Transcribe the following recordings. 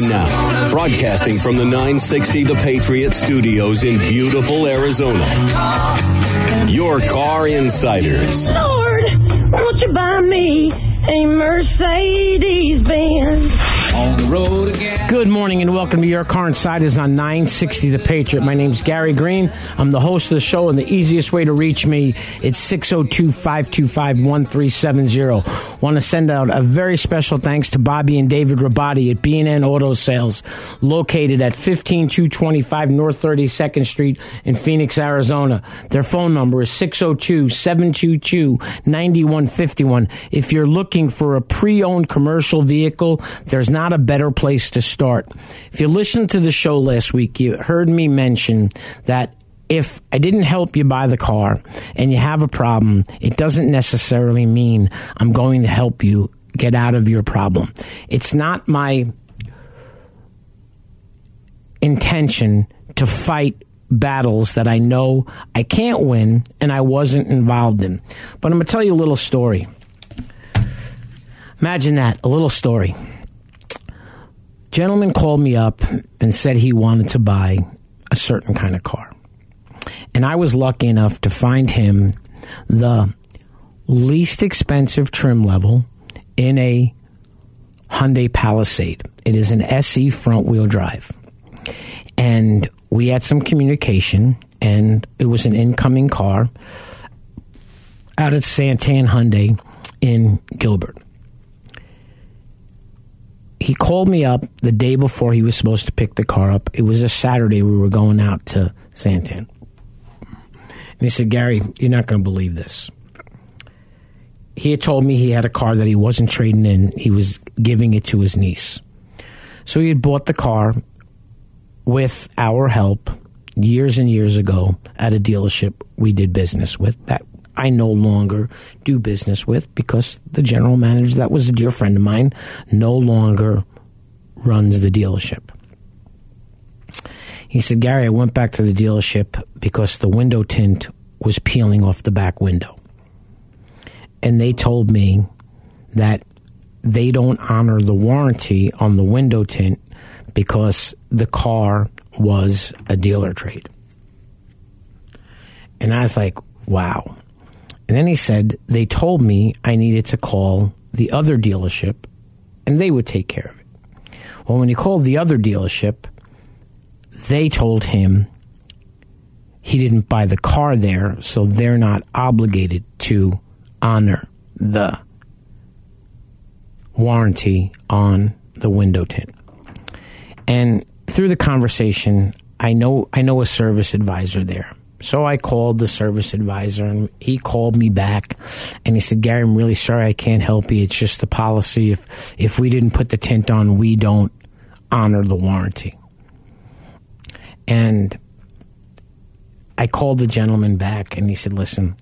And now, broadcasting from the 960 The Patriot Studios in beautiful Arizona, your car insiders. Lord, won't you buy me a Mercedes Benz? On the road again. Good morning and welcome to Your Car Insiders on 960 The Patriot. My name's Gary Green. I'm the host of the show, and the easiest way to reach me it's 602 525 1370. Want to send out a very special thanks to Bobby and David Rabati at B&N Auto Sales, located at 15225 North 32nd Street in Phoenix, Arizona. Their phone number is 602 722 9151. If you're looking for a pre owned commercial vehicle, there's not a better place to start. If you listened to the show last week, you heard me mention that if I didn't help you buy the car and you have a problem, it doesn't necessarily mean I'm going to help you get out of your problem. It's not my intention to fight battles that I know I can't win and I wasn't involved in. But I'm going to tell you a little story. Imagine that, a little story. Gentleman called me up and said he wanted to buy a certain kind of car. And I was lucky enough to find him the least expensive trim level in a Hyundai Palisade. It is an SE front wheel drive. And we had some communication, and it was an incoming car out at Santan Hyundai in Gilbert. He called me up the day before he was supposed to pick the car up. It was a Saturday. We were going out to Santan. And he said, Gary, you're not going to believe this. He had told me he had a car that he wasn't trading in, he was giving it to his niece. So he had bought the car with our help years and years ago at a dealership we did business with that I no longer do business with because the general manager, that was a dear friend of mine, no longer runs the dealership. He said, Gary, I went back to the dealership because the window tint was peeling off the back window. And they told me that they don't honor the warranty on the window tint because the car was a dealer trade. And I was like, wow. And then he said, they told me I needed to call the other dealership and they would take care of it. Well, when he called the other dealership, they told him he didn't buy the car there, so they're not obligated to honor the warranty on the window tint. And through the conversation, I know I know a service advisor there. So I called the service advisor and he called me back and he said, Gary, I'm really sorry I can't help you. It's just the policy. If if we didn't put the tint on, we don't honor the warranty. And I called the gentleman back and he said, Listen,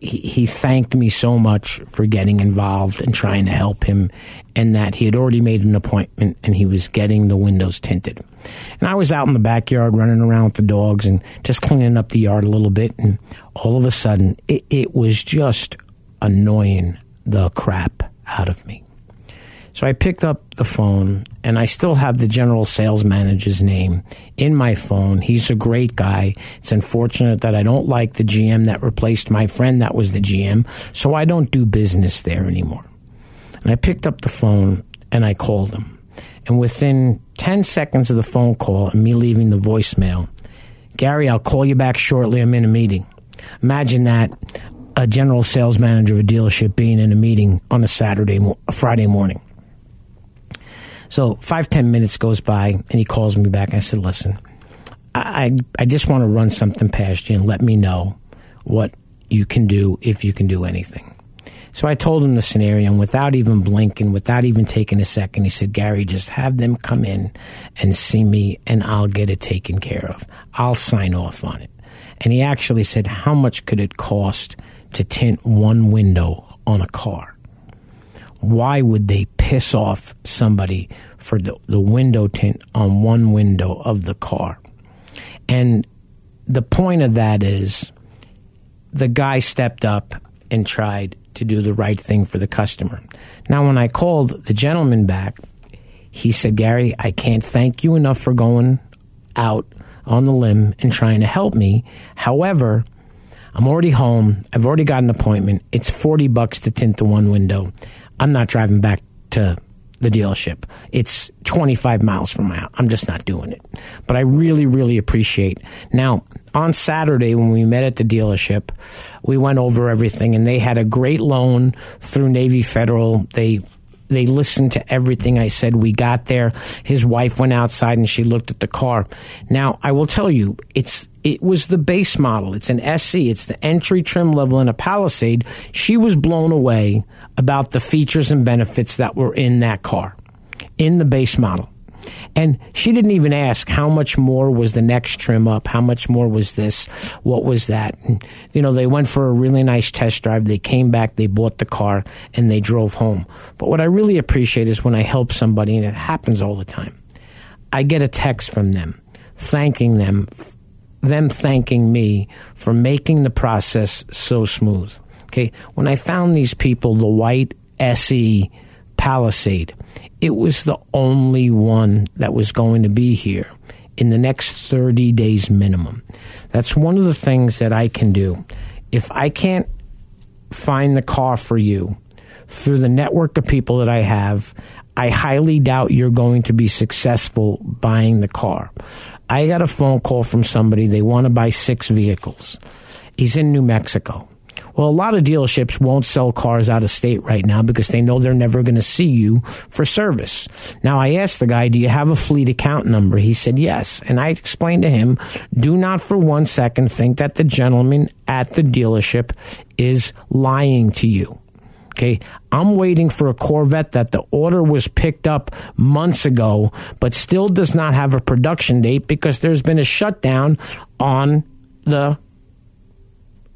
he, he thanked me so much for getting involved and trying to help him, and that he had already made an appointment and he was getting the windows tinted. And I was out in the backyard running around with the dogs and just cleaning up the yard a little bit, and all of a sudden, it, it was just annoying the crap out of me. So I picked up the phone and I still have the general sales manager's name in my phone. He's a great guy. It's unfortunate that I don't like the GM that replaced my friend that was the GM, so I don't do business there anymore. And I picked up the phone and I called him. And within 10 seconds of the phone call and me leaving the voicemail, Gary, I'll call you back shortly. I'm in a meeting. Imagine that a general sales manager of a dealership being in a meeting on a Saturday, a Friday morning. So five ten minutes goes by, and he calls me back. And I said, "Listen, I I just want to run something past you and let me know what you can do if you can do anything." So I told him the scenario, and without even blinking, without even taking a second, he said, "Gary, just have them come in and see me, and I'll get it taken care of. I'll sign off on it." And he actually said, "How much could it cost to tint one window on a car?" Why would they piss off somebody for the, the window tint on one window of the car? And the point of that is the guy stepped up and tried to do the right thing for the customer. Now, when I called the gentleman back, he said, Gary, I can't thank you enough for going out on the limb and trying to help me. However, I'm already home. I've already got an appointment. It's 40 bucks to tint the one window. I'm not driving back to the dealership. It's 25 miles from my house. I'm just not doing it. But I really, really appreciate. Now, on Saturday when we met at the dealership, we went over everything and they had a great loan through Navy Federal. They they listened to everything I said. We got there. His wife went outside and she looked at the car. Now, I will tell you, it's it was the base model. It's an SE. It's the entry trim level in a Palisade. She was blown away about the features and benefits that were in that car, in the base model. And she didn't even ask how much more was the next trim up, how much more was this, what was that. And, you know, they went for a really nice test drive. They came back, they bought the car, and they drove home. But what I really appreciate is when I help somebody, and it happens all the time, I get a text from them thanking them, them thanking me for making the process so smooth. Okay, when I found these people, the white SE Palisade, it was the only one that was going to be here in the next 30 days minimum. That's one of the things that I can do. If I can't find the car for you through the network of people that I have, I highly doubt you're going to be successful buying the car. I got a phone call from somebody, they want to buy six vehicles. He's in New Mexico. Well, a lot of dealerships won't sell cars out of state right now because they know they're never going to see you for service. Now, I asked the guy, Do you have a fleet account number? He said, Yes. And I explained to him, Do not for one second think that the gentleman at the dealership is lying to you. Okay, I'm waiting for a Corvette that the order was picked up months ago, but still does not have a production date because there's been a shutdown on the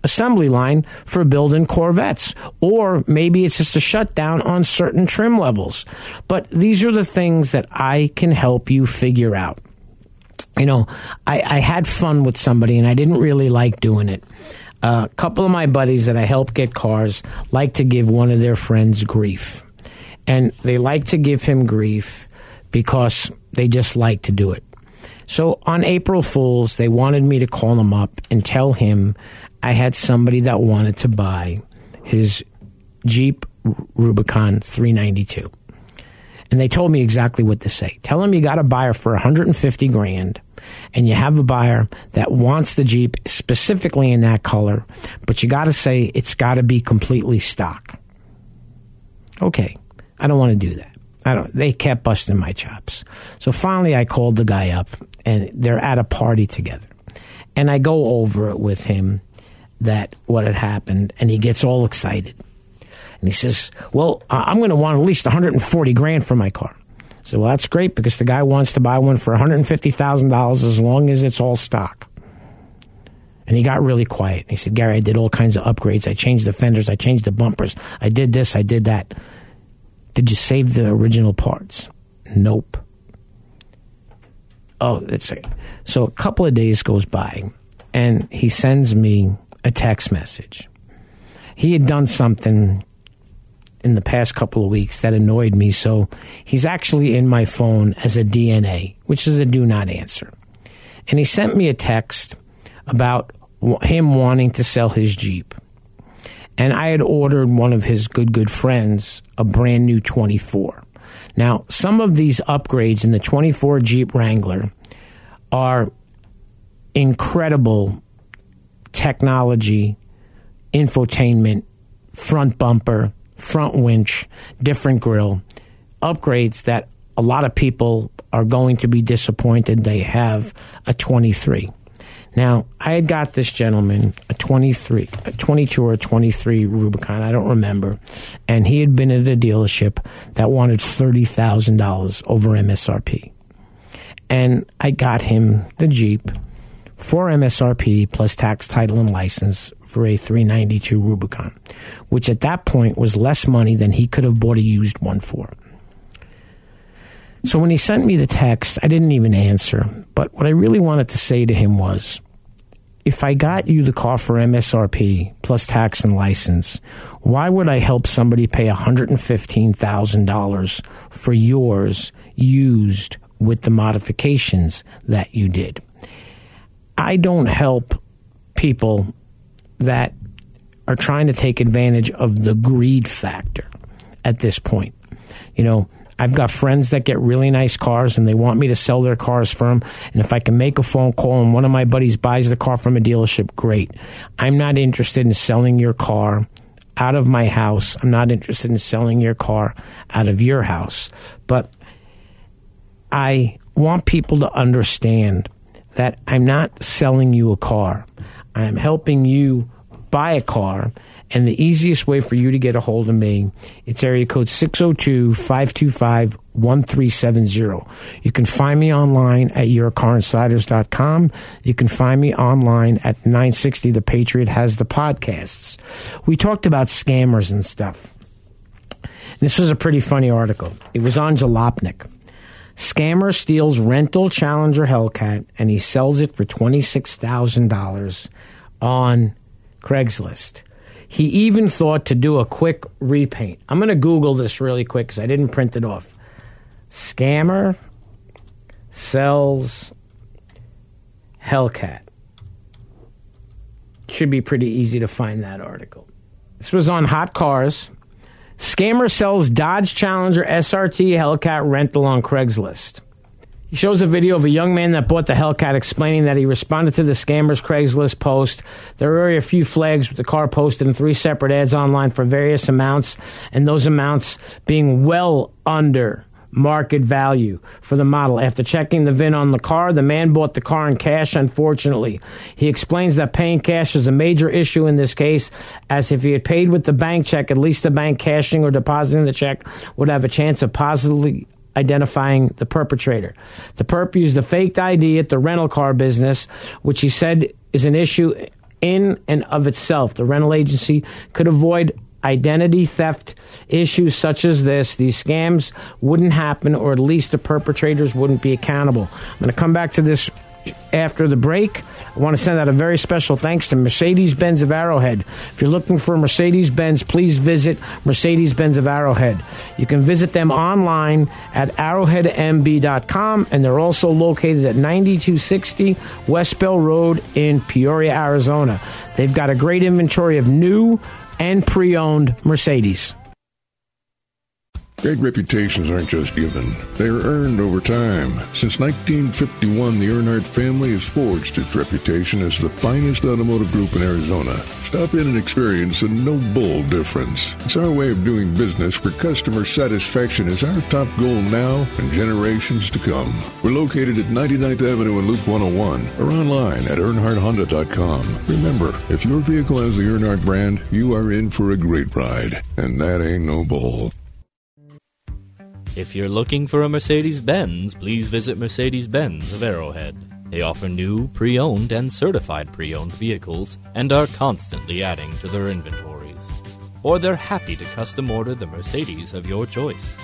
assembly line for building Corvettes. Or maybe it's just a shutdown on certain trim levels. But these are the things that I can help you figure out. You know, I, I had fun with somebody and I didn't really like doing it. A couple of my buddies that I help get cars like to give one of their friends grief. And they like to give him grief because they just like to do it. So on April Fools, they wanted me to call him up and tell him I had somebody that wanted to buy his Jeep Rubicon 392. And they told me exactly what to say. Tell him you got a buyer for 150 grand and you have a buyer that wants the Jeep specifically in that color, but you got to say it's got to be completely stock. Okay. I don't want to do that. I don't they kept busting my chops. So finally I called the guy up and they're at a party together. And I go over it with him that what had happened, and he gets all excited. And he says, Well, I'm going to want at least 140 grand for my car. So, well, that's great because the guy wants to buy one for $150,000 as long as it's all stock. And he got really quiet. He said, Gary, I did all kinds of upgrades. I changed the fenders. I changed the bumpers. I did this. I did that. Did you save the original parts? Nope. Oh, that's it. So a couple of days goes by, and he sends me a text message. He had done something in the past couple of weeks that annoyed me, so he's actually in my phone as a DNA, which is a do not answer. And he sent me a text about him wanting to sell his Jeep. And I had ordered one of his good, good friends a brand new 24. Now, some of these upgrades in the 24 Jeep Wrangler are incredible technology, infotainment, front bumper, front winch, different grill, upgrades that a lot of people are going to be disappointed they have a 23. Now, I had got this gentleman a 23, a 22 or a 23 Rubicon, I don't remember, and he had been at a dealership that wanted $30,000 over MSRP. And I got him the Jeep for MSRP plus tax, title, and license for a 392 Rubicon, which at that point was less money than he could have bought a used one for. So when he sent me the text, I didn't even answer. But what I really wanted to say to him was if I got you the car for MSRP plus tax and license, why would I help somebody pay $115,000 for yours used with the modifications that you did? I don't help people that are trying to take advantage of the greed factor at this point. You know, I've got friends that get really nice cars and they want me to sell their cars for them. And if I can make a phone call and one of my buddies buys the car from a dealership, great. I'm not interested in selling your car out of my house. I'm not interested in selling your car out of your house. But I want people to understand that I'm not selling you a car. I am helping you buy a car and the easiest way for you to get a hold of me, it's area code 602-525-1370. You can find me online at yourcarinsiders.com. You can find me online at 960 The Patriot has the podcasts. We talked about scammers and stuff. This was a pretty funny article. It was on Jalopnik. Scammer steals rental Challenger Hellcat and he sells it for $26,000 on Craigslist. He even thought to do a quick repaint. I'm going to Google this really quick because I didn't print it off. Scammer sells Hellcat. Should be pretty easy to find that article. This was on Hot Cars. Scammer sells Dodge Challenger SRT Hellcat rental on Craigslist. He shows a video of a young man that bought the Hellcat explaining that he responded to the scammer's Craigslist post. There were a few flags with the car posted in three separate ads online for various amounts, and those amounts being well under market value for the model. After checking the VIN on the car, the man bought the car in cash, unfortunately. He explains that paying cash is a major issue in this case, as if he had paid with the bank check, at least the bank cashing or depositing the check would have a chance of positively identifying the perpetrator. The perp used a faked ID at the rental car business, which he said is an issue in and of itself. The rental agency could avoid identity theft issues such as this. These scams wouldn't happen, or at least the perpetrators wouldn't be accountable. I'm going to come back to this after the break. I want to send out a very special thanks to Mercedes Benz of Arrowhead. If you're looking for Mercedes Benz, please visit Mercedes Benz of Arrowhead. You can visit them online at arrowheadmb.com, and they're also located at 9260 West Bell Road in Peoria, Arizona. They've got a great inventory of new and pre owned Mercedes. Great reputations aren't just given, they are earned over time. Since 1951, the Earnhardt family has forged its reputation as the finest automotive group in Arizona. Stop in and experience the no bull difference. It's our way of doing business where customer satisfaction is our top goal now and generations to come. We're located at 99th Avenue and Loop 101 or online at earnhardthonda.com. Remember, if your vehicle has the Earnhardt brand, you are in for a great ride. And that ain't no bull. If you're looking for a Mercedes Benz, please visit Mercedes Benz of Arrowhead. They offer new, pre owned, and certified pre owned vehicles and are constantly adding to their inventories. Or they're happy to custom order the Mercedes of your choice.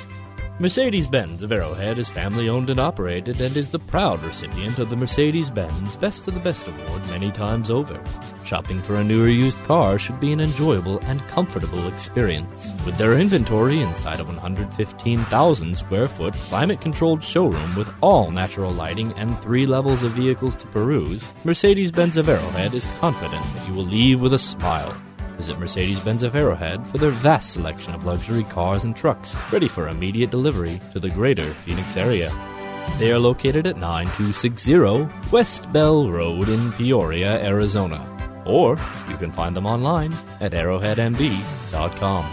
Mercedes Benz of Arrowhead is family owned and operated and is the proud recipient of the Mercedes Benz Best of the Best Award many times over. Shopping for a new or used car should be an enjoyable and comfortable experience. With their inventory inside a 115,000 square foot climate controlled showroom with all natural lighting and three levels of vehicles to peruse, Mercedes Benz of Arrowhead is confident that you will leave with a smile. Visit Mercedes Benz of Arrowhead for their vast selection of luxury cars and trucks ready for immediate delivery to the greater Phoenix area. They are located at 9260 West Bell Road in Peoria, Arizona. Or you can find them online at arrowheadmb.com.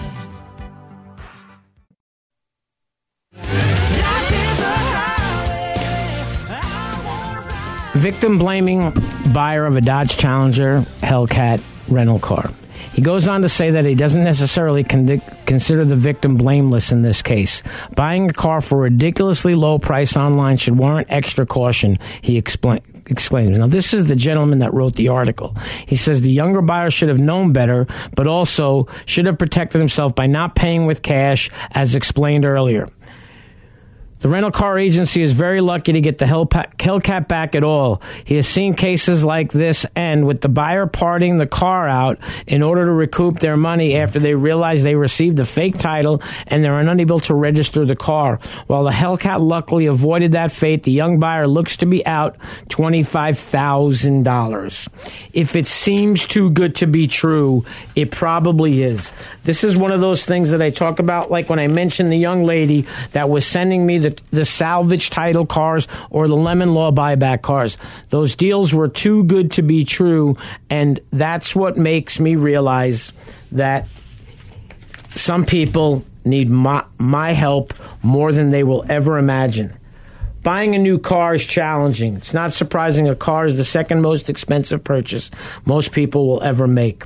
Victim blaming buyer of a Dodge Challenger Hellcat rental car. He goes on to say that he doesn't necessarily con- consider the victim blameless in this case. Buying a car for a ridiculously low price online should warrant extra caution, he explained exclaims. Now, this is the gentleman that wrote the article. He says the younger buyer should have known better, but also should have protected himself by not paying with cash, as explained earlier. The rental car agency is very lucky to get the Hellcat back at all. He has seen cases like this end with the buyer parting the car out in order to recoup their money after they realize they received a fake title and they're unable to register the car. While the Hellcat luckily avoided that fate, the young buyer looks to be out $25,000. If it seems too good to be true, it probably is. This is one of those things that I talk about, like when I mentioned the young lady that was sending me the, the salvage title cars or the lemon law buyback cars. Those deals were too good to be true, and that's what makes me realize that some people need my, my help more than they will ever imagine. Buying a new car is challenging. It's not surprising a car is the second most expensive purchase most people will ever make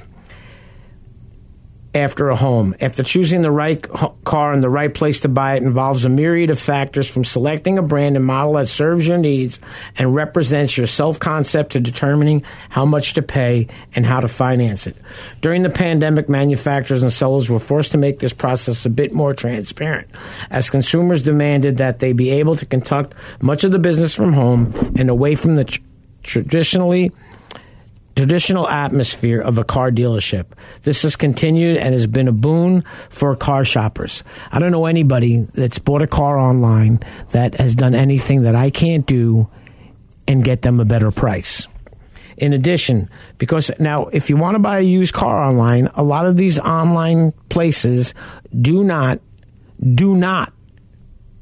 after a home. After choosing the right car and the right place to buy it involves a myriad of factors from selecting a brand and model that serves your needs and represents your self concept to determining how much to pay and how to finance it. During the pandemic, manufacturers and sellers were forced to make this process a bit more transparent as consumers demanded that they be able to conduct much of the business from home and away from the tr- traditionally traditional atmosphere of a car dealership. This has continued and has been a boon for car shoppers. I don't know anybody that's bought a car online that has done anything that I can't do and get them a better price. In addition, because now if you want to buy a used car online, a lot of these online places do not do not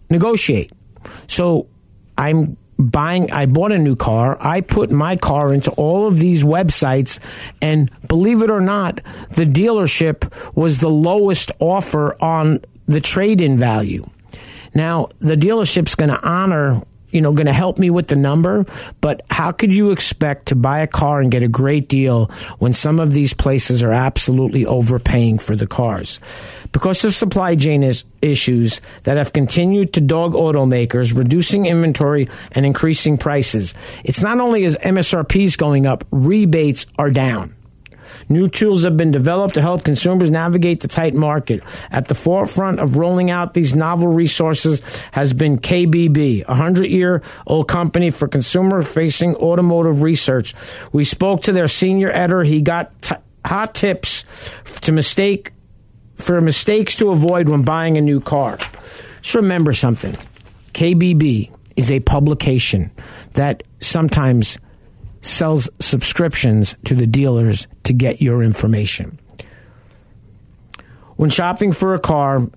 negotiate. So I'm buying I bought a new car. I put my car into all of these websites and believe it or not, the dealership was the lowest offer on the trade-in value. Now, the dealership's going to honor you know, going to help me with the number, but how could you expect to buy a car and get a great deal when some of these places are absolutely overpaying for the cars? Because of supply chain is- issues that have continued to dog automakers, reducing inventory and increasing prices. It's not only as MSRPs going up, rebates are down. New tools have been developed to help consumers navigate the tight market. At the forefront of rolling out these novel resources has been KBB, a 100 year old company for consumer facing automotive research. We spoke to their senior editor. He got t- hot tips to mistake for mistakes to avoid when buying a new car. Just remember something. KBB is a publication that sometimes sells subscriptions to the dealers to get your information. When shopping for a car,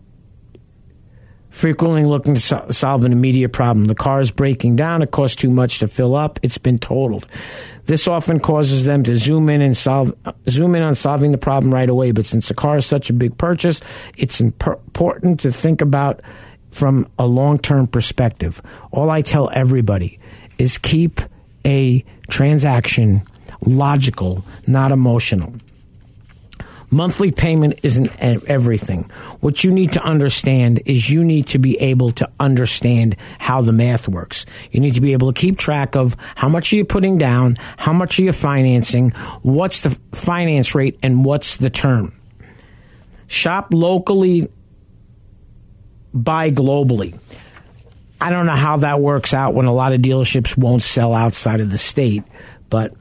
frequently looking to so- solve an immediate problem. The car is breaking down, it costs too much to fill up, it's been totaled. This often causes them to zoom in and solve zoom in on solving the problem right away, but since the car is such a big purchase, it's imp- important to think about from a long-term perspective. All I tell everybody is keep a transaction logical, not emotional. Monthly payment isn't everything. What you need to understand is you need to be able to understand how the math works. You need to be able to keep track of how much are you putting down, how much are you financing, what's the finance rate, and what's the term. Shop locally, buy globally. I don't know how that works out when a lot of dealerships won't sell outside of the state, but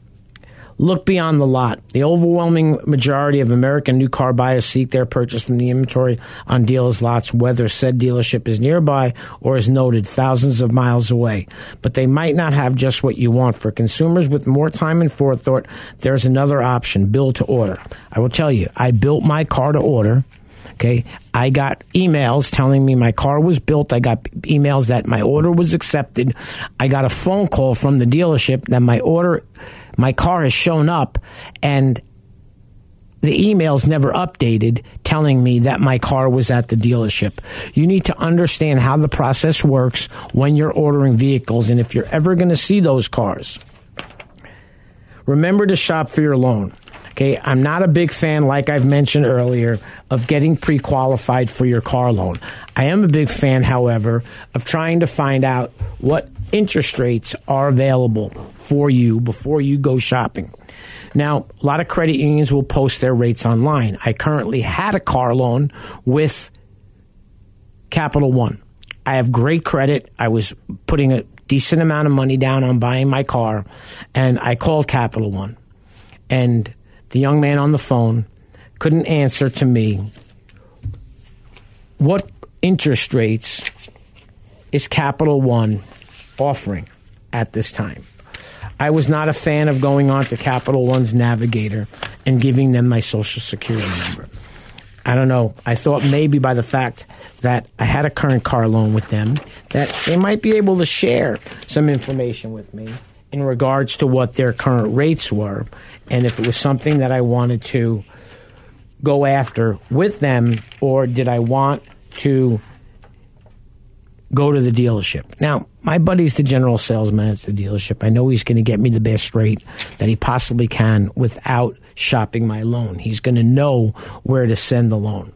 look beyond the lot. The overwhelming majority of American new car buyers seek their purchase from the inventory on dealers' lots, whether said dealership is nearby or is noted thousands of miles away. But they might not have just what you want. For consumers with more time and forethought, there's another option build to order. I will tell you, I built my car to order. Okay. I got emails telling me my car was built. I got emails that my order was accepted. I got a phone call from the dealership that my order, my car has shown up and the email's never updated telling me that my car was at the dealership. You need to understand how the process works when you're ordering vehicles and if you're ever going to see those cars. Remember to shop for your loan. Okay, I'm not a big fan, like I've mentioned earlier, of getting pre qualified for your car loan. I am a big fan, however, of trying to find out what interest rates are available for you before you go shopping. Now, a lot of credit unions will post their rates online. I currently had a car loan with Capital One. I have great credit. I was putting a decent amount of money down on buying my car, and I called Capital One. And the young man on the phone couldn't answer to me what interest rates is Capital One offering at this time. I was not a fan of going on to Capital One's Navigator and giving them my social security number. I don't know. I thought maybe by the fact that I had a current car loan with them, that they might be able to share some information with me in regards to what their current rates were, and if it was something that I wanted to go after with them, or did I want to go to the dealership. Now, my buddy's the general salesman at the dealership. I know he's going to get me the best rate that he possibly can without shopping my loan. He's going to know where to send the loan.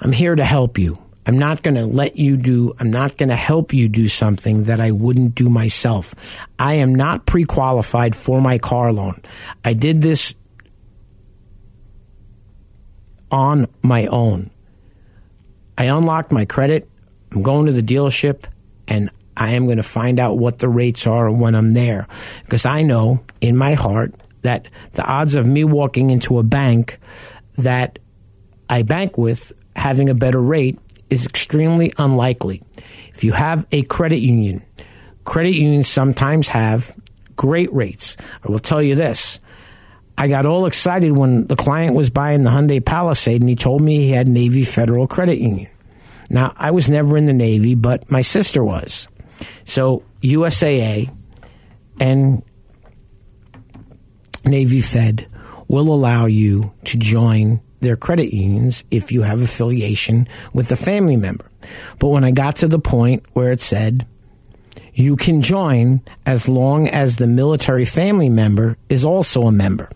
I'm here to help you. I'm not going to let you do, I'm not going to help you do something that I wouldn't do myself. I am not pre qualified for my car loan. I did this on my own. I unlocked my credit. I'm going to the dealership and I am going to find out what the rates are when I'm there. Because I know in my heart that the odds of me walking into a bank that I bank with having a better rate is extremely unlikely. If you have a credit union, credit unions sometimes have great rates. I will tell you this. I got all excited when the client was buying the Hyundai Palisade and he told me he had Navy Federal Credit Union. Now, I was never in the Navy, but my sister was. So, USAA and Navy Fed will allow you to join their credit unions if you have affiliation with a family member. But when I got to the point where it said you can join as long as the military family member is also a member.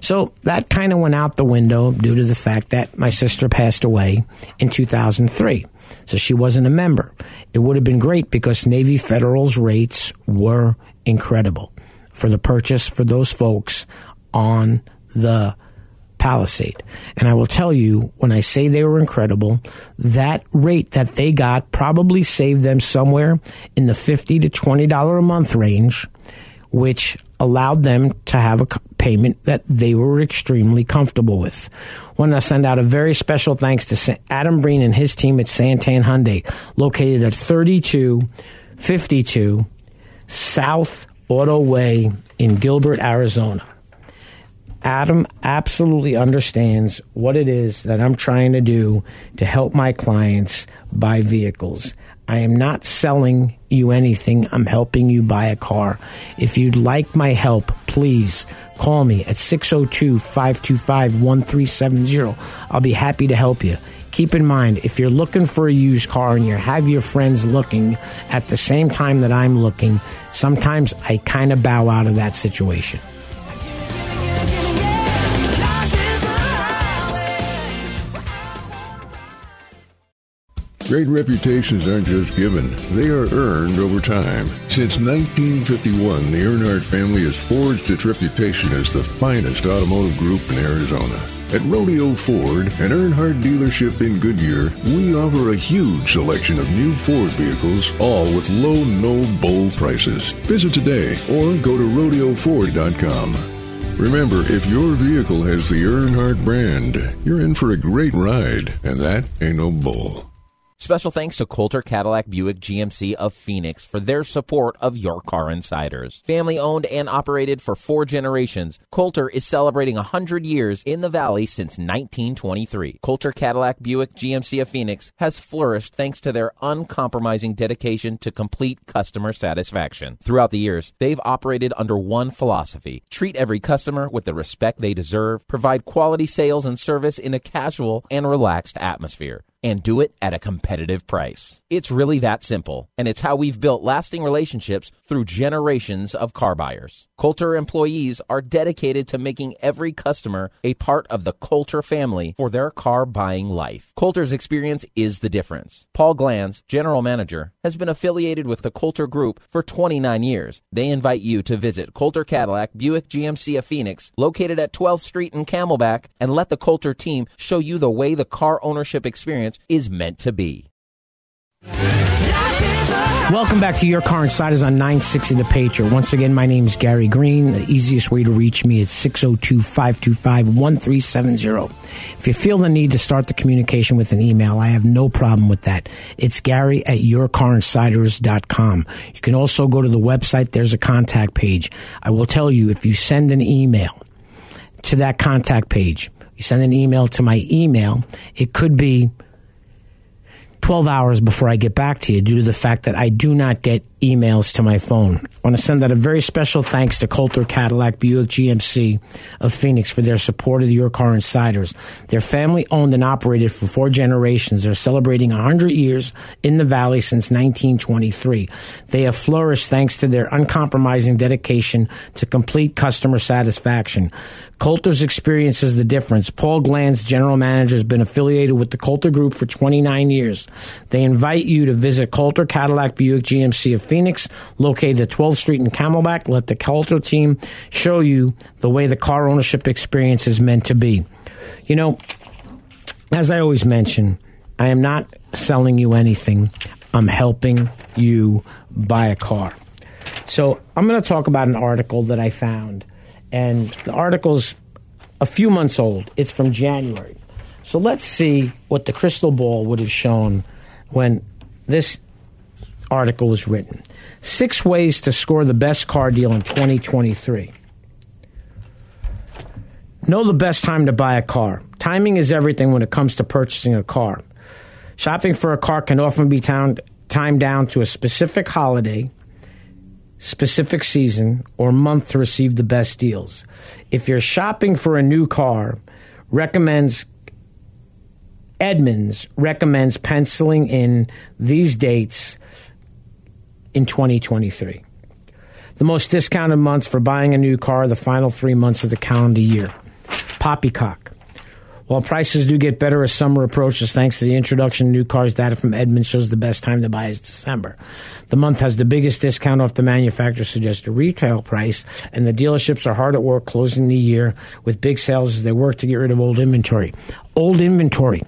So that kind of went out the window due to the fact that my sister passed away in 2003. So she wasn't a member. It would have been great because Navy Federal's rates were incredible for the purchase for those folks on the Palisade. And I will tell you, when I say they were incredible, that rate that they got probably saved them somewhere in the 50 to $20 a month range, which allowed them to have a payment that they were extremely comfortable with. Want to send out a very special thanks to Adam Breen and his team at Santan Hyundai, located at 3252 South Auto Way in Gilbert, Arizona. Adam absolutely understands what it is that I'm trying to do to help my clients buy vehicles. I am not selling you anything. I'm helping you buy a car. If you'd like my help, please call me at 602 525 1370. I'll be happy to help you. Keep in mind, if you're looking for a used car and you have your friends looking at the same time that I'm looking, sometimes I kind of bow out of that situation. Great reputations aren't just given, they are earned over time. Since 1951, the Earnhardt family has forged its reputation as the finest automotive group in Arizona. At Rodeo Ford, an Earnhardt dealership in Goodyear, we offer a huge selection of new Ford vehicles, all with low, no bull prices. Visit today or go to rodeoford.com. Remember, if your vehicle has the Earnhardt brand, you're in for a great ride, and that ain't no bull. Special thanks to Coulter Cadillac Buick GMC of Phoenix for their support of Your Car Insiders. Family owned and operated for four generations, Coulter is celebrating 100 years in the Valley since 1923. Coulter Cadillac Buick GMC of Phoenix has flourished thanks to their uncompromising dedication to complete customer satisfaction. Throughout the years, they've operated under one philosophy treat every customer with the respect they deserve, provide quality sales and service in a casual and relaxed atmosphere and do it at a competitive price. It's really that simple, and it's how we've built lasting relationships through generations of car buyers. Coulter employees are dedicated to making every customer a part of the Coulter family for their car buying life. Coulter's experience is the difference. Paul Glanz, general manager, has been affiliated with the Coulter Group for 29 years. They invite you to visit Coulter Cadillac Buick GMC of Phoenix, located at 12th Street in Camelback, and let the Coulter team show you the way the car ownership experience is meant to be. Welcome back to Your Car Insiders on 960 The Patriot. Once again, my name is Gary Green. The easiest way to reach me is 602 525 1370. If you feel the need to start the communication with an email, I have no problem with that. It's Gary at YourCarInsiders.com. You can also go to the website, there's a contact page. I will tell you if you send an email to that contact page, you send an email to my email, it could be 12 hours before I get back to you due to the fact that I do not get emails to my phone. I want to send out a very special thanks to Coulter Cadillac Buick GMC of Phoenix for their support of the Your Car Insiders. Their family owned and operated for four generations. They're celebrating 100 years in the Valley since 1923. They have flourished thanks to their uncompromising dedication to complete customer satisfaction. Coulter's experience is the difference. Paul Glanz, general manager, has been affiliated with the Coulter Group for 29 years. They invite you to visit Coulter Cadillac Buick GMC of Phoenix, located at 12th Street in Camelback. Let the Coulter team show you the way the car ownership experience is meant to be. You know, as I always mention, I am not selling you anything. I'm helping you buy a car. So I'm going to talk about an article that I found and the article's a few months old. It's from January. So let's see what the crystal ball would have shown when this article was written. Six ways to score the best car deal in 2023. Know the best time to buy a car. Timing is everything when it comes to purchasing a car. Shopping for a car can often be timed, down to a specific holiday, specific season, or month to receive the best deals. If you're shopping for a new car, recommends Edmunds recommends penciling in these dates in 2023. The most discounted months for buying a new car the final three months of the calendar year. Poppycock. While prices do get better as summer approaches, thanks to the introduction of new cars, data from Edmunds shows the best time to buy is December. The month has the biggest discount off the manufacturer's suggested retail price, and the dealerships are hard at work closing the year with big sales as they work to get rid of old inventory. Old inventory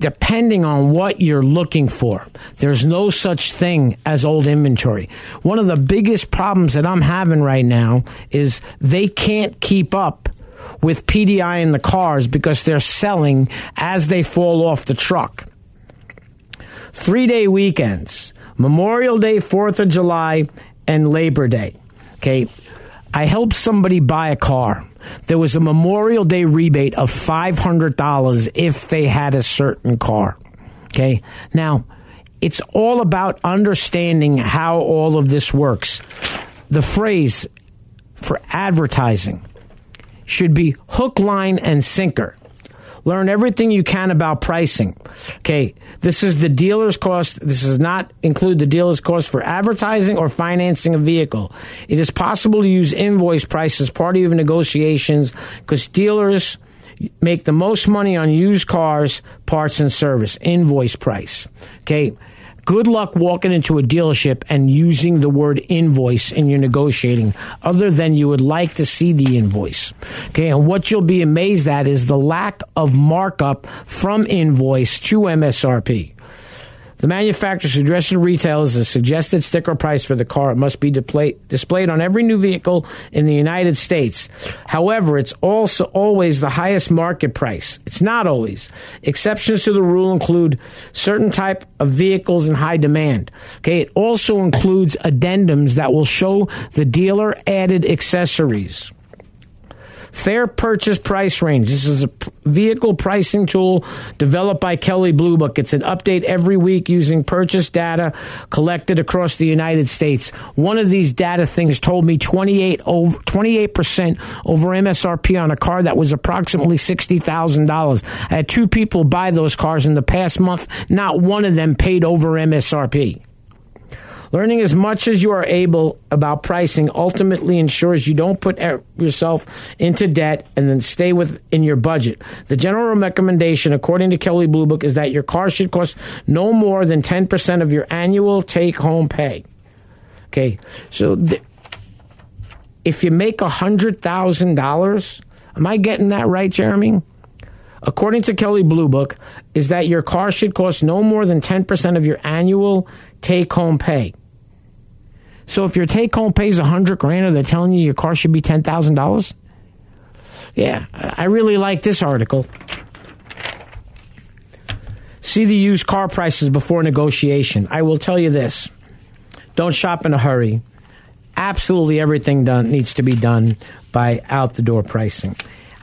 depending on what you're looking for. There's no such thing as old inventory. One of the biggest problems that I'm having right now is they can't keep up with PDI in the cars because they're selling as they fall off the truck. Three day weekends Memorial Day, 4th of July, and Labor Day. Okay. I helped somebody buy a car. There was a Memorial Day rebate of $500 if they had a certain car. Okay. Now, it's all about understanding how all of this works. The phrase for advertising should be hook, line, and sinker. Learn everything you can about pricing. Okay, this is the dealer's cost. This does not include the dealer's cost for advertising or financing a vehicle. It is possible to use invoice price as part of negotiations because dealers make the most money on used cars, parts, and service. Invoice price. Okay. Good luck walking into a dealership and using the word invoice in your negotiating, other than you would like to see the invoice. Okay, and what you'll be amazed at is the lack of markup from invoice to MSRP. The manufacturer's address to retailers a suggested sticker price for the car. It must be display, displayed on every new vehicle in the United States. However, it's also always the highest market price. It's not always. Exceptions to the rule include certain type of vehicles in high demand. Okay, it also includes addendums that will show the dealer added accessories. Fair purchase price range. This is a vehicle pricing tool developed by Kelley Blue Book. It's an update every week using purchase data collected across the United States. One of these data things told me 28 over 28% over MSRP on a car that was approximately $60,000. I had two people buy those cars in the past month. Not one of them paid over MSRP. Learning as much as you are able about pricing ultimately ensures you don't put yourself into debt and then stay within your budget. The general recommendation, according to Kelley Blue Book, is that your car should cost no more than 10% of your annual take home pay. Okay, so th- if you make $100,000, am I getting that right, Jeremy? according to Kelley Blue Book, is that your car should cost no more than 10% of your annual take home pay. So if your take home pays is 100 grand, they're telling you your car should be $10,000? Yeah, I really like this article. See the used car prices before negotiation. I will tell you this don't shop in a hurry. Absolutely everything done needs to be done by out the door pricing.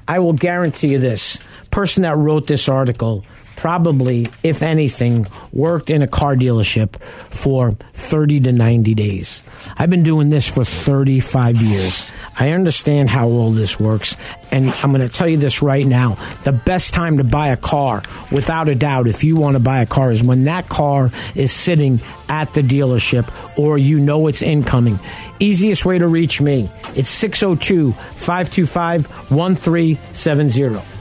I will guarantee you this person that wrote this article probably, if anything, worked in a car dealership for 30 to 90 days. I've been doing this for 35 years. I understand how all this works, and I'm going to tell you this right now. The best time to buy a car, without a doubt, if you want to buy a car, is when that car is sitting at the dealership or you know it's incoming. Easiest way to reach me, it's 602 525 1370.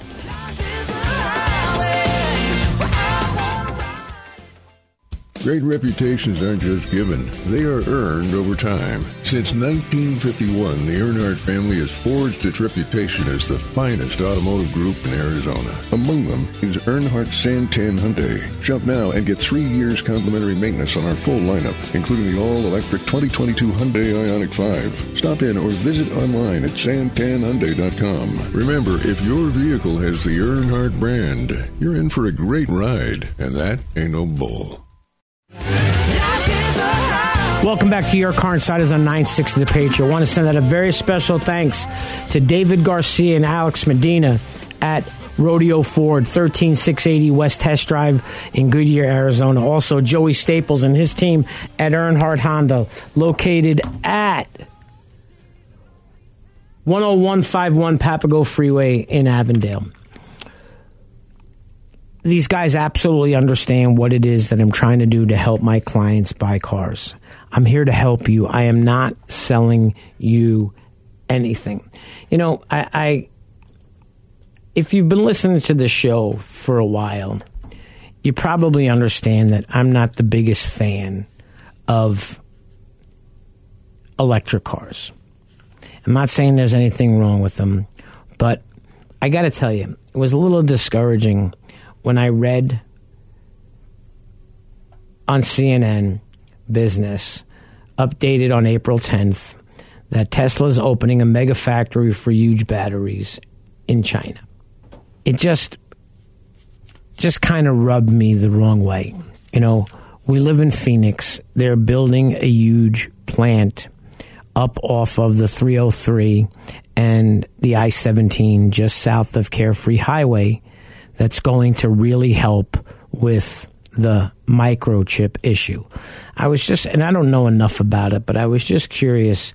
Great reputations aren't just given, they are earned over time. Since 1951, the Earnhardt family has forged its reputation as the finest automotive group in Arizona. Among them is Earnhardt Santan Hyundai. Shop now and get three years complimentary maintenance on our full lineup, including the all-electric 2022 Hyundai Ioniq 5. Stop in or visit online at santanhyundai.com. Remember, if your vehicle has the Earnhardt brand, you're in for a great ride, and that ain't no bull. Welcome back to Your Car Insiders on 960 The Patriot. I want to send out a very special thanks to David Garcia and Alex Medina at Rodeo Ford, 13680 West Test Drive in Goodyear, Arizona. Also, Joey Staples and his team at Earnhardt Honda, located at 10151 Papago Freeway in Avondale these guys absolutely understand what it is that I'm trying to do to help my clients buy cars. I'm here to help you. I am not selling you anything. You know, I, I if you've been listening to the show for a while, you probably understand that I'm not the biggest fan of electric cars. I'm not saying there's anything wrong with them, but I got to tell you, it was a little discouraging when I read on CNN Business, updated on April 10th, that Tesla's opening a mega factory for huge batteries in China. It just just kind of rubbed me the wrong way. You know, we live in Phoenix. They're building a huge plant up off of the 303 and the I 17 just south of Carefree Highway that's going to really help with the microchip issue. I was just, and I don't know enough about it, but I was just curious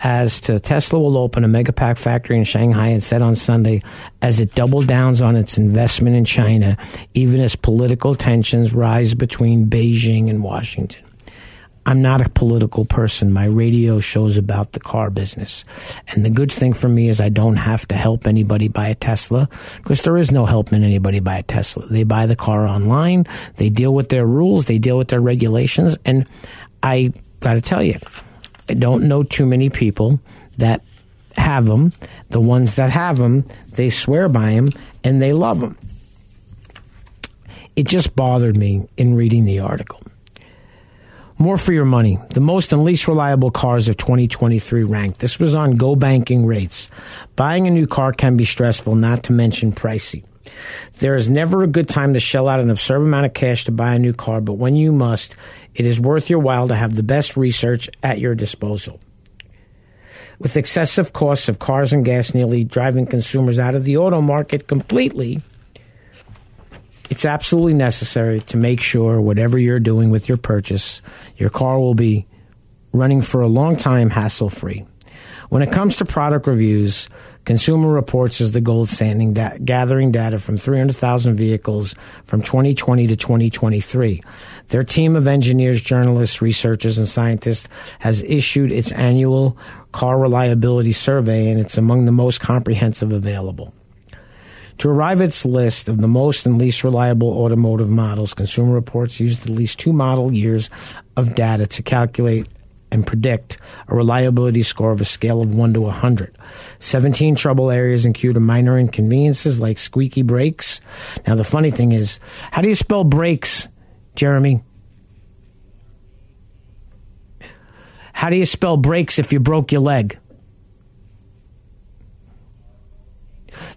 as to Tesla will open a Megapack factory in Shanghai and said on Sunday as it double downs on its investment in China, even as political tensions rise between Beijing and Washington. I'm not a political person. My radio show's about the car business. And the good thing for me is I don't have to help anybody buy a Tesla because there is no helping anybody buy a Tesla. They buy the car online, they deal with their rules, they deal with their regulations. And I got to tell you, I don't know too many people that have them. The ones that have them, they swear by them and they love them. It just bothered me in reading the article. More for your money. The most and least reliable cars of 2023 ranked. This was on GOBankingRates. Buying a new car can be stressful, not to mention pricey. There is never a good time to shell out an absurd amount of cash to buy a new car, but when you must, it is worth your while to have the best research at your disposal. With excessive costs of cars and gas nearly driving consumers out of the auto market completely, it's absolutely necessary to make sure whatever you're doing with your purchase, your car will be running for a long time hassle free. When it comes to product reviews, Consumer Reports is the gold standing, da- gathering data from 300,000 vehicles from 2020 to 2023. Their team of engineers, journalists, researchers, and scientists has issued its annual car reliability survey, and it's among the most comprehensive available. To arrive at its list of the most and least reliable automotive models, Consumer Reports used at least two model years of data to calculate and predict a reliability score of a scale of 1 to 100. 17 trouble areas include minor inconveniences like squeaky brakes. Now, the funny thing is, how do you spell brakes, Jeremy? How do you spell brakes if you broke your leg?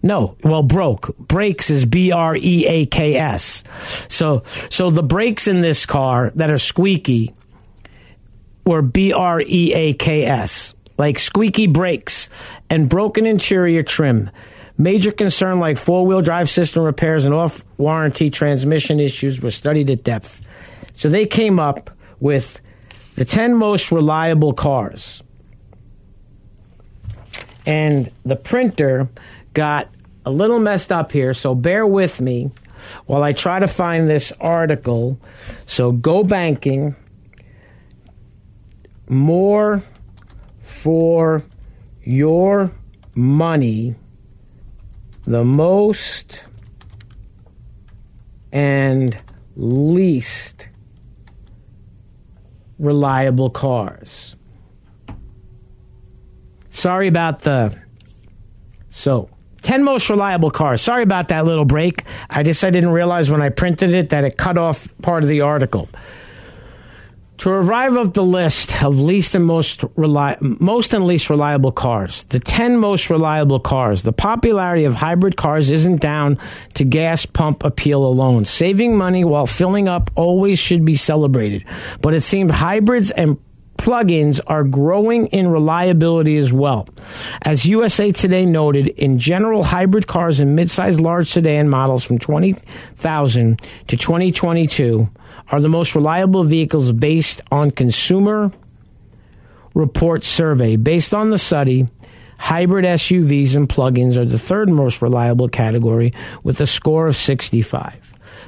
No, well, broke. Brakes is B R E A K S. So, so the brakes in this car that are squeaky were B R E A K S, like squeaky brakes and broken interior trim. Major concern like four wheel drive system repairs and off warranty transmission issues were studied at depth. So they came up with the 10 most reliable cars. And the printer got a little messed up here, so bear with me while I try to find this article. So go banking more for your money, the most and least reliable cars. Sorry about the. So, 10 most reliable cars. Sorry about that little break. I just I didn't realize when I printed it that it cut off part of the article. To arrive at the list of least and most reli- most and least reliable cars, the 10 most reliable cars, the popularity of hybrid cars isn't down to gas pump appeal alone. Saving money while filling up always should be celebrated. But it seemed hybrids and plugins are growing in reliability as well. As USA Today noted, in general, hybrid cars and midsize large sedan models from 20,000 to 2022 are the most reliable vehicles based on Consumer Report survey. Based on the study, hybrid SUVs and plug-ins are the third most reliable category with a score of 65.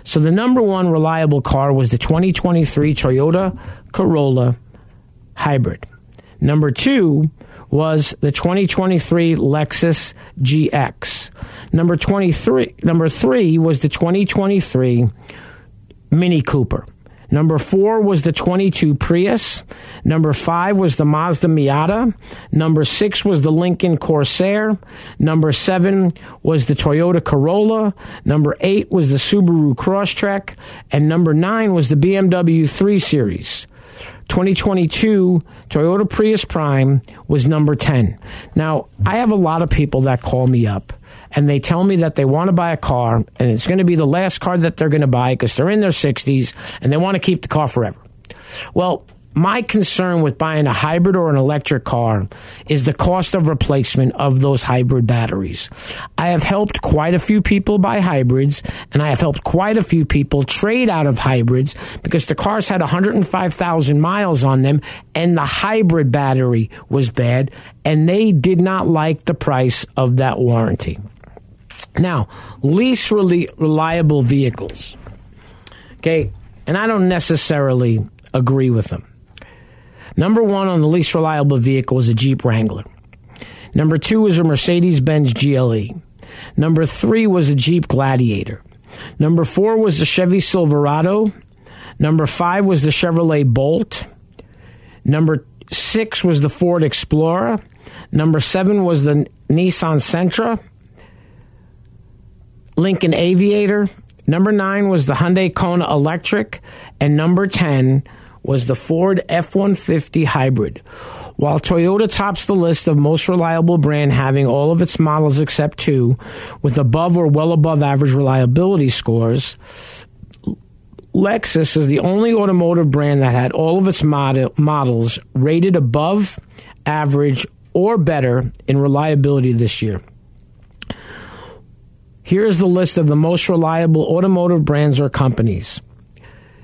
So the number one reliable car was the 2023 Toyota Corolla Hybrid. Number two was the 2023 Lexus GX. Number 23, number three was the 2023 Mini Cooper. Number four was the 22 Prius. Number five was the Mazda Miata. Number six was the Lincoln Corsair. Number seven was the Toyota Corolla. Number eight was the Subaru Crosstrek. And number nine was the BMW 3 Series. 2022 Toyota Prius Prime was number 10. Now, I have a lot of people that call me up and they tell me that they want to buy a car and it's going to be the last car that they're going to buy because they're in their 60s and they want to keep the car forever. Well, my concern with buying a hybrid or an electric car is the cost of replacement of those hybrid batteries. I have helped quite a few people buy hybrids, and I have helped quite a few people trade out of hybrids because the cars had 105,000 miles on them and the hybrid battery was bad, and they did not like the price of that warranty. Now, least really reliable vehicles. Okay, and I don't necessarily agree with them. Number one on the least reliable vehicle is a Jeep Wrangler. Number two was a Mercedes Benz GLE. Number three was a Jeep Gladiator. Number four was the Chevy Silverado. Number five was the Chevrolet Bolt. Number six was the Ford Explorer. Number seven was the Nissan Sentra. Lincoln Aviator. Number nine was the Hyundai Kona Electric. And number 10 was the Ford F 150 Hybrid. While Toyota tops the list of most reliable brand having all of its models except two with above or well above average reliability scores, Lexus is the only automotive brand that had all of its model, models rated above average or better in reliability this year. Here is the list of the most reliable automotive brands or companies.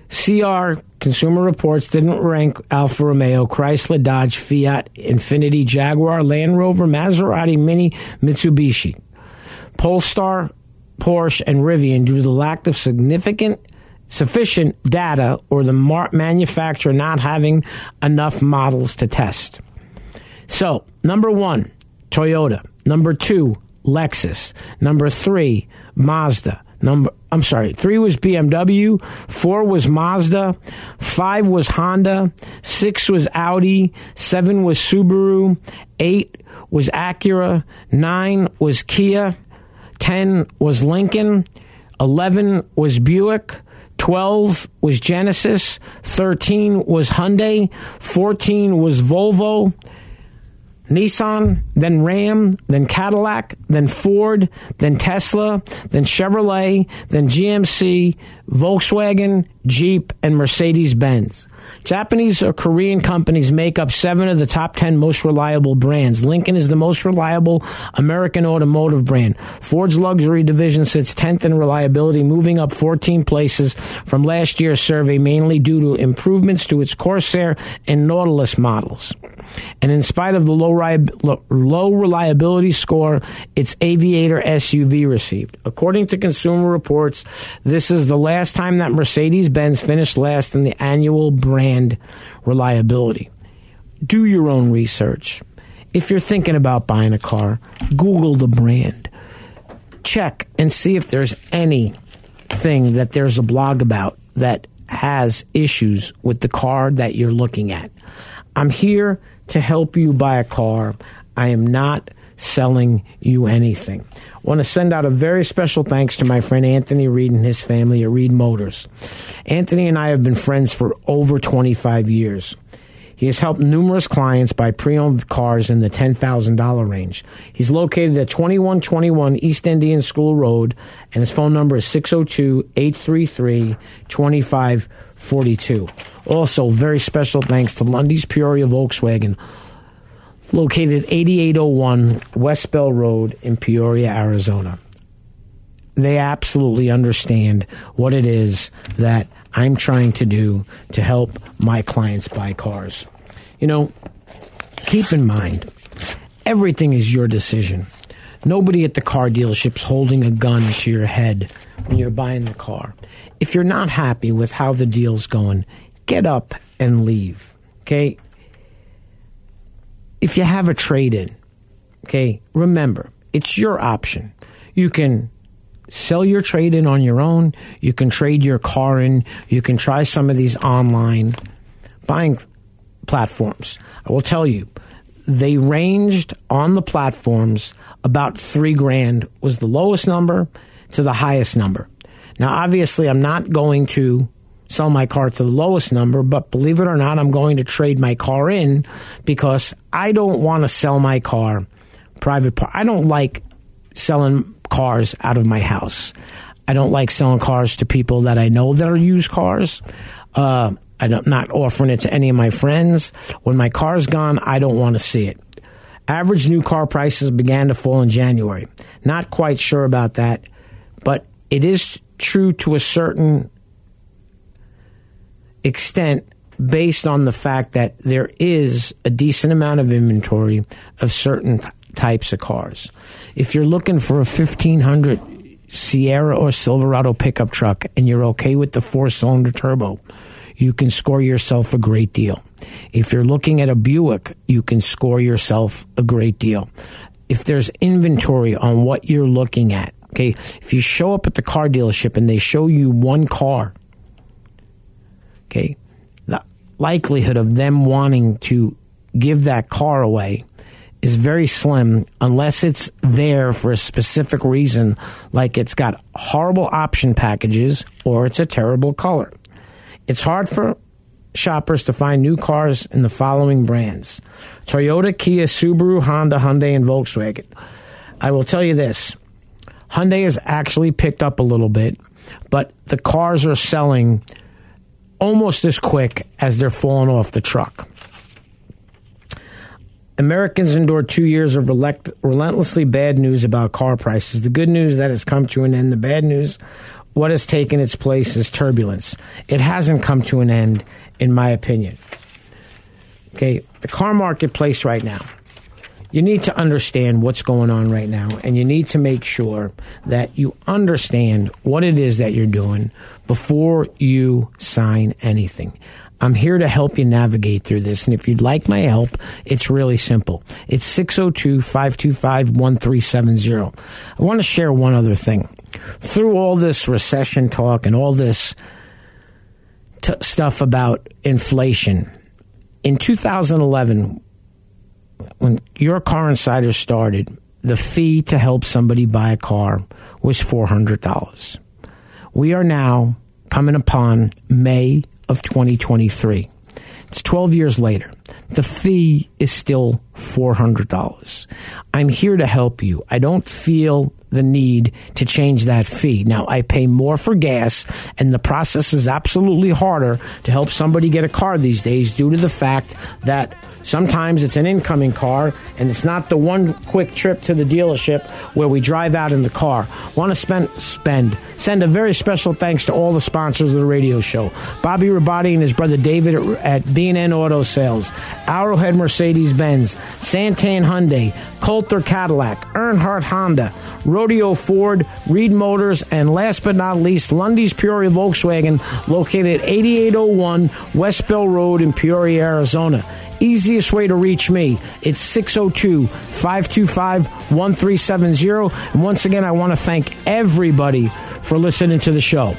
CR Consumer Reports didn't rank Alfa Romeo, Chrysler, Dodge, Fiat, Infiniti, Jaguar, Land Rover, Maserati, Mini, Mitsubishi, Polestar, Porsche, and Rivian due to the lack of significant sufficient data or the manufacturer not having enough models to test. So, number one, Toyota. Number two, Lexus. Number three, Mazda. Number I'm sorry, three was BMW, four was Mazda, five was Honda, six was Audi, seven was Subaru, eight was Acura, nine was Kia, ten was Lincoln, eleven was Buick, 12 was Genesis, 13 was Hyundai, 14 was Volvo, Nissan, then Ram, then Cadillac, then Ford, then Tesla, then Chevrolet, then GMC, Volkswagen, Jeep, and Mercedes Benz. Japanese or Korean companies make up seven of the top 10 most reliable brands. Lincoln is the most reliable American automotive brand. Ford's luxury division sits 10th in reliability, moving up 14 places from last year's survey, mainly due to improvements to its Corsair and Nautilus models. And in spite of the low, low reliability score its Aviator SUV received. According to Consumer Reports, this is the last time that Mercedes Benz finished last in the annual brand reliability. Do your own research. If you're thinking about buying a car, Google the brand. Check and see if there's anything that there's a blog about that has issues with the car that you're looking at. I'm here to help you buy a car. I am not selling you anything. I want to send out a very special thanks to my friend Anthony Reed and his family at Reed Motors. Anthony and I have been friends for over 25 years. He has helped numerous clients buy pre owned cars in the $10,000 range. He's located at 2121 East Indian School Road, and his phone number is 602 833 2542. Also, very special thanks to Lunde's Peoria Volkswagen, located 8801 West Bell Road in Peoria, Arizona. They absolutely understand what it is that I'm trying to do to help my clients buy cars. You know, keep in mind, everything is your decision. Nobody at the car dealership's holding a gun to your head when you're buying the car. If you're not happy with how the deal's going, get up and leave. Okay? If you have a trade in, okay, remember, it's your option. You can sell your trade in on your own, you can trade your car in, you can try some of these online buying platforms. I will tell you, they ranged on the platforms about three grand was the lowest number to the highest number. Now, obviously, I'm not going to sell my car to the lowest number, but believe it or not, I'm going to trade my car in because I don't want to sell my car private. Par- I don't like selling cars out of my house. I don't like selling cars to people that I know that are used cars. Uh, I'm not offering it to any of my friends. When my car's gone, I don't want to see it. Average new car prices began to fall in January. Not quite sure about that, but it is true to a certain extent based on the fact that there is a decent amount of inventory of certain types of cars. If you're looking for a 1500 Sierra or Silverado pickup truck and you're okay with the four cylinder turbo, you can score yourself a great deal. If you're looking at a Buick, you can score yourself a great deal. If there's inventory on what you're looking at, okay, if you show up at the car dealership and they show you one car, okay, the likelihood of them wanting to give that car away is very slim unless it's there for a specific reason, like it's got horrible option packages or it's a terrible color. It's hard for shoppers to find new cars in the following brands Toyota, Kia, Subaru, Honda, Hyundai, and Volkswagen. I will tell you this Hyundai has actually picked up a little bit, but the cars are selling almost as quick as they're falling off the truck. Americans endured two years of relentlessly bad news about car prices. The good news that has come to an end. The bad news what has taken its place is turbulence. It hasn't come to an end, in my opinion. Okay, the car marketplace right now. You need to understand what's going on right now, and you need to make sure that you understand what it is that you're doing before you sign anything. I'm here to help you navigate through this. And if you'd like my help, it's really simple. It's 602 525 1370. I want to share one other thing. Through all this recession talk and all this t- stuff about inflation, in 2011, when your car insider started, the fee to help somebody buy a car was $400. We are now coming upon May of 2023. It's 12 years later. The fee is still $400. I'm here to help you. I don't feel the need to change that fee. Now, I pay more for gas, and the process is absolutely harder to help somebody get a car these days due to the fact that sometimes it's an incoming car and it's not the one quick trip to the dealership where we drive out in the car. Want to spend, spend, send a very special thanks to all the sponsors of the radio show Bobby Rabati and his brother David at, at B&N Auto Sales, Arrowhead Mercedes Benz, Santan Hyundai, Coulter Cadillac, Earnhardt Honda, Rodeo Ford, Reed Motors, and last but not least, Lunde's Peoria Volkswagen, located at 8801 West Bell Road in Peoria, Arizona. Easiest way to reach me, it's 602 525 1370. And once again, I want to thank everybody for listening to the show.